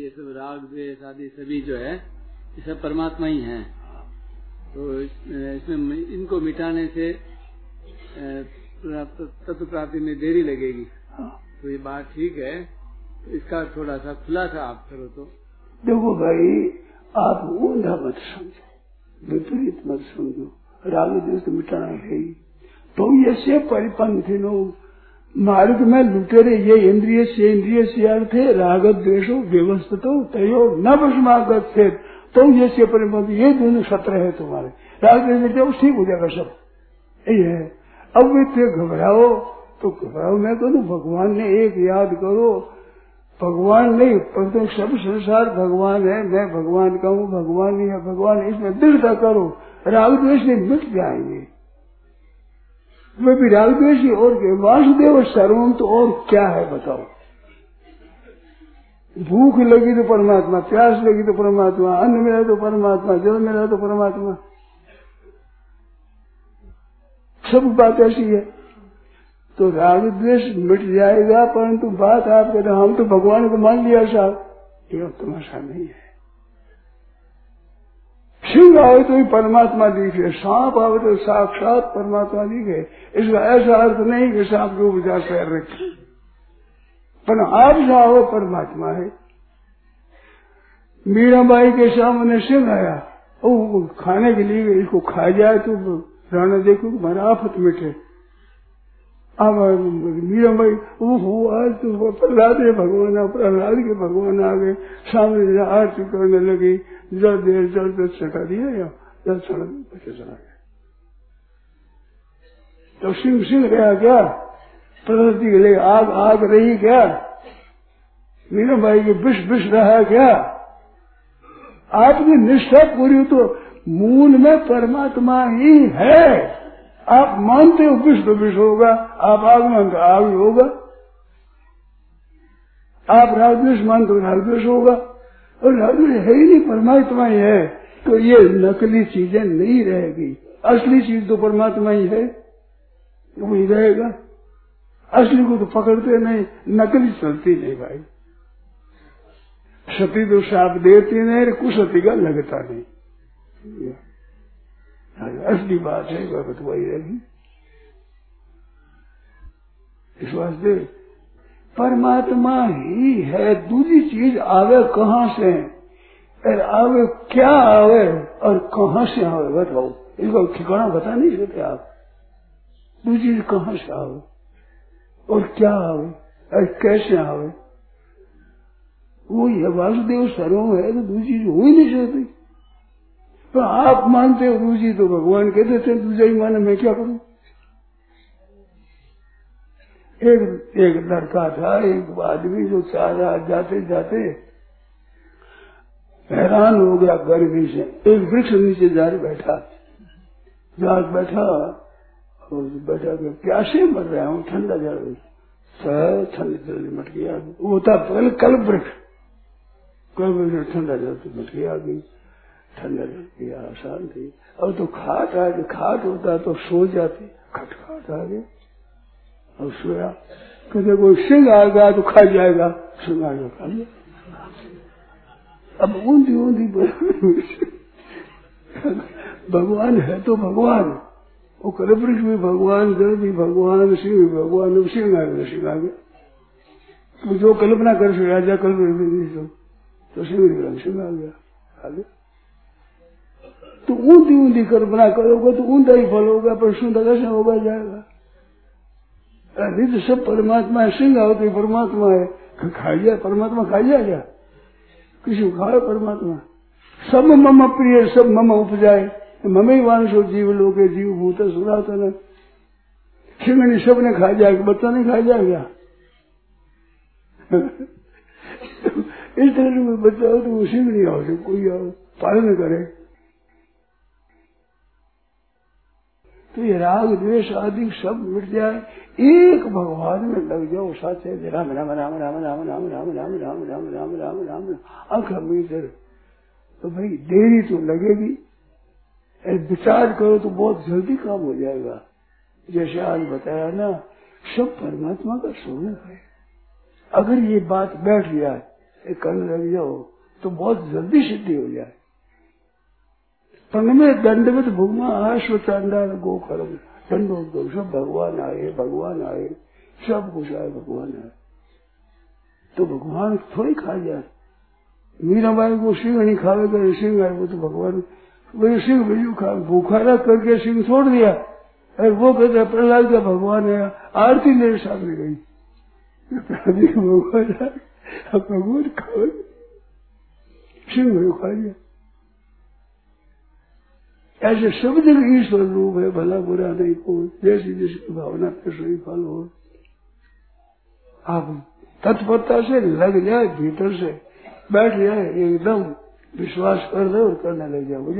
ये सब राग द्वेष आदि सभी जो है, ये सब परमात्मा ही है। तो इसमें इनको मिटाने से तत्व प्राप्ति में देरी लगेगी। तो ये बात ठीक है। इसका थोड़ा सा खुलासा आप करो तो। देखो भाई, आप ऊंधा मत समझो, विपरीत मत समझो। राग द्वेष तो मिटाना है तो ये से परिपंथी लोग मार्ग में लुटेरे ये इंद्रिय से इंद्रिय से अर्थ है, रागत, द्वेषो, व्यवस्थित, तयो न भस्मागत से। तो ये से परिपंथ ये दोनों सत्र है तुम्हारे। राग द्वेष जब ठीक हो जाएगा सब। यही है। अब वे घबराओ तो घबराओ मैं कहूँ भगवान ने एक याद करो। भगवान नहीं, परंतु सब संसार भगवान है, मैं भगवान का हूँ, भगवान नहीं है, भगवान इसमें दृढ़ता करो। राग द्वेष मिट जाएँगे। वे भी द्वेष और वासुदेव सर्वम तो और क्या है बताओ? भूख लगी तो परमात्मा, प्यास लगी तो परमात्मा, अन्न मिला तो परमात्मा, जल मिला तो परमात्मा। सब बात ऐसी है। तो राग द्वेष मिट जाएगा, परंतु बात आप कहते हम तो भगवान को मान लिया साहब। ये तमाशा नहीं है। सिंह आवे तो ही परमात्मा दिखे सांप आवे तो साक्षात परमात्मा दिखे इसका ऐसा अर्थ नहीं कि सांप के ऊपर पैर रखे पर आप जो आओ परमात्मा है। मीराबाई के सामने सिंह आया। वो खाने के लिए इसको खा जाए तो राणा देखो हमारा आफत मिटे। मीरा भाई ओहो, आज तो प्रहलाद भगवान, प्रहलाद के भगवान आ गए। सामने आरती करने लगी। जल देर जल तो चटा दिया या जल सड़क बचे चला गया। तो सिंह सिंह गया। क्या प्रकृति के लिए आग आग रही क्या? मीरा भाई की विष विष रहा क्या? आपकी निष्ठा पूरी तो मूल में परमात्मा ही है। आप मानते हो विश्व तो विश्व होगा, आप आग मानते आग होगा। आप राजद्वेश मानते हो राजद्वेश होगा। और राजद्वेश है ही नहीं, परमात्मा ही है। तो ये नकली चीज़ें नहीं रहेगी। असली चीज़ तो परमात्मा ही है। वही रहेगा। असली को तो पकड़ते नहीं। नकली चलती नहीं भाई। सती तो साप देती नहीं, कुसती का लगता नहीं। असली बात है वह रहेगी। इस वास्ते परमात्मा ही है, दूसरी चीज़ आवे कहाँ से? और आवे, क्या आवे और कहाँ से आवे, बताओ। इसका ठिकाना बता नहीं सकते आप। दूसरी चीज़ कहाँ से आवे और क्या आवे और कैसे आवे? वो ये वासुदेव सर्व है तो दूसरी चीज़ हो ही नहीं सकती। तो आप मानते हो, दूसरी तो भगवान कहते थे, दूसरा ही माने मैं क्या करूँ? एक एक लड़का था, एक आदमी जो चार जाते जाते हैरान हो गया गर्मी से। एक वृक्ष नीचे जा बैठा। जा बैठा और बैठा गया प्यासे मर रहा हूँ? ठंडा जा रही। सह ठंडी जल्दी मट गया। वो था पहले कल वृक्ष। कल वृक्ष ठंडा जल्दी मट गया गई। ठंडा लगती आसान थी। अब तो खाट आ खाट होता तो सो जाती। खटखाट आ गई और सोया कहते कोई सिंह आ गया तो खा जाएगा। सिंह आ गया खा लिया। अब ऊंधी ऊंधी भगवान है तो भगवान। वो कलवृक्ष भी भगवान जल भी भगवान, सिंह भी भगवान सिंह आ गया सिंह आ गया। तो जो कल्पना कर सके राजा कल्पना तो सिंह सिंह आ गया आ गया तो ऊंधी ऊंधी कल्पना करोगे तो ऊंधा ही फल होगा, पर सुंदर कैसे होगा, जाएगा। तो सब परमात्मा है, सिंह आओ तो परमात्मा है। खा लिया परमात्मा खा लिया क्या? किसी को खाओ परमात्मा। सब मम प्रिय, सब मम उपजाए। मम ही वांशो जीव लोग जीव भूत सुरातन सिंह सबने खा जाएगा बच्चा नहीं खा जाएगा इस तरह से बच्चा हो तो वो सिंह नहीं आओ कोई आओ, पालन करे। तो ये राग द्वेष आदि सब मिट जाए एक भगवान में लग जाओ साथे राम राम राम राम राम राम राम राम राम राम राम राम राम अंक मीटर तो भाई देरी तो लगेगी विचार करो तो बहुत जल्दी काम हो जाएगा जैसे आज बताया ना सब परमात्मा का स्वरूप है अगर ये बात बैठ जाए करने लग जाओ तो बहुत जल्दी सिद्धि हो जाए में दंडवत भूमा आश्व चंडाल गोकर्म दंडो दो सब भगवान आए भगवान आए, सब कुछ आए, भगवान आए। तो भगवान थोड़ी खा जाए मीराबाई को सिंह नहीं खावेगा सिंह आए, वो तो भगवान वही सिंह बिजू खा भूखा रख करके सिंह छोड़ दिया। और वो कहते प्रहलाद का भगवान है, आरती मेरे सामने गई। भगवान भगवान खाओ सिंह खा लिया ऐसे सब जगह ईश्वर रूप है भला बुरा नहीं कोई जैसी जैसी भावना पे सही फल हो। आप तत्परता से लग जाए, भीतर से बैठ जाए, एकदम विश्वास कर दो और करने लग जाए हो